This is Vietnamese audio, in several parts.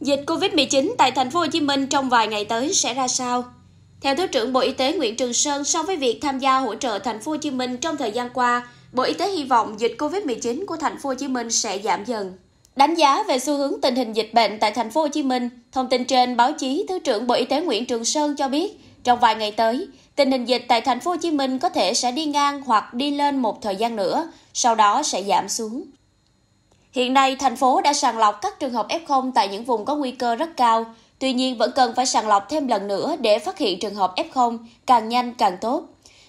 Dịch Covid-19 tại thành phố Hồ Chí Minh trong vài ngày tới sẽ ra sao? Theo Thứ trưởng Bộ Y tế Nguyễn Trường Sơn, so với việc tham gia hỗ trợ thành phố Hồ Chí Minh trong thời gian qua, Bộ Y tế hy vọng dịch Covid-19 của thành phố Hồ Chí Minh sẽ giảm dần. Đánh giá về xu hướng tình hình dịch bệnh tại thành phố Hồ Chí Minh, thông tin trên báo chí Thứ trưởng Bộ Y tế Nguyễn Trường Sơn cho biết, trong vài ngày tới, tình hình dịch tại thành phố Hồ Chí Minh có thể sẽ đi ngang hoặc đi lên một thời gian nữa, sau đó sẽ giảm xuống. Hiện nay, thành phố đã sàng lọc các trường hợp F0 tại những vùng có nguy cơ rất cao. Tuy nhiên, vẫn cần phải sàng lọc thêm lần nữa để phát hiện trường hợp F0 càng nhanh càng tốt.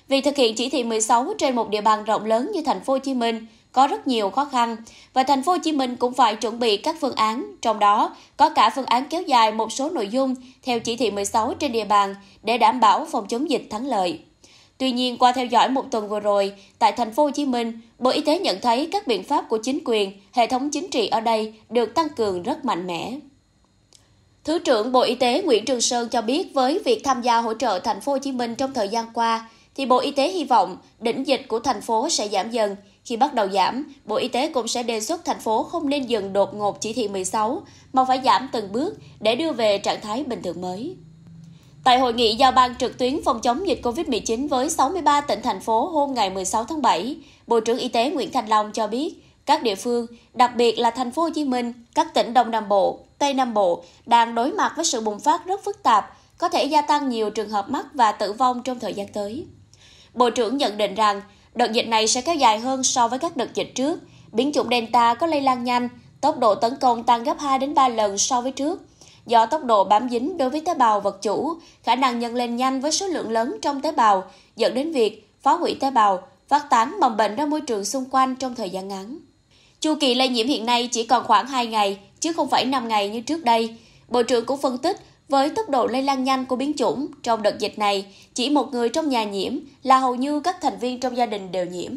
Vì thực hiện chỉ thị 16 trên một địa bàn rộng lớn như thành phố Hồ Chí Minh có rất nhiều khó khăn và thành phố Hồ Chí Minh cũng phải chuẩn bị các phương án, trong đó có cả phương án kéo dài một số nội dung theo chỉ thị 16 trên địa bàn để đảm bảo phòng chống dịch thắng lợi. Tuy nhiên, qua theo dõi một tuần vừa rồi, tại thành phố Hồ Chí Minh, Bộ Y tế nhận thấy các biện pháp của chính quyền, hệ thống chính trị ở đây được tăng cường rất mạnh mẽ. Thứ trưởng Bộ Y tế Nguyễn Trường Sơn cho biết với việc tham gia hỗ trợ thành phố Hồ Chí Minh trong thời gian qua, thì Bộ Y tế hy vọng đỉnh dịch của thành phố sẽ giảm dần. Khi bắt đầu giảm, Bộ Y tế cũng sẽ đề xuất thành phố không nên dừng đột ngột chỉ thị 16, mà phải giảm từng bước để đưa về trạng thái bình thường mới. Tại hội nghị giao ban trực tuyến phòng chống dịch COVID-19 với 63 tỉnh thành phố hôm ngày 16 tháng 7, Bộ trưởng Y tế Nguyễn Thành Long cho biết, các địa phương, đặc biệt là thành phố Hồ Chí Minh, các tỉnh Đông Nam Bộ, Tây Nam Bộ đang đối mặt với sự bùng phát rất phức tạp, có thể gia tăng nhiều trường hợp mắc và tử vong trong thời gian tới. Bộ trưởng nhận định rằng, đợt dịch này sẽ kéo dài hơn so với các đợt dịch trước. Biến chủng Delta có lây lan nhanh, tốc độ tấn công tăng gấp 2 đến 3 lần so với trước do tốc độ bám dính đối với tế bào vật chủ, khả năng nhân lên nhanh với số lượng lớn trong tế bào, dẫn đến việc phá hủy tế bào, phát tán mầm bệnh ra môi trường xung quanh trong thời gian ngắn. Chu kỳ lây nhiễm hiện nay chỉ còn khoảng 2 ngày, chứ không phải 5 ngày như trước đây. Bộ trưởng cũng phân tích, với tốc độ lây lan nhanh của biến chủng, trong đợt dịch này, chỉ một người trong nhà nhiễm là hầu như các thành viên trong gia đình đều nhiễm.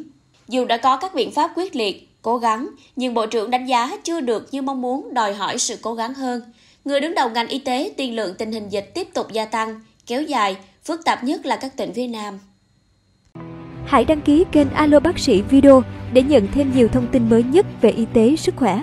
Dù đã có các biện pháp quyết liệt, cố gắng, nhưng Bộ trưởng đánh giá chưa được như mong muốn đòi hỏi sự cố gắng hơn. Người đứng đầu ngành y tế tiên lượng tình hình dịch tiếp tục gia tăng, kéo dài, phức tạp nhất là các tỉnh phía Nam. Hãy đăng ký kênh Alo Bác sĩ Video để nhận thêm nhiều thông tin mới nhất về y tế, sức khỏe.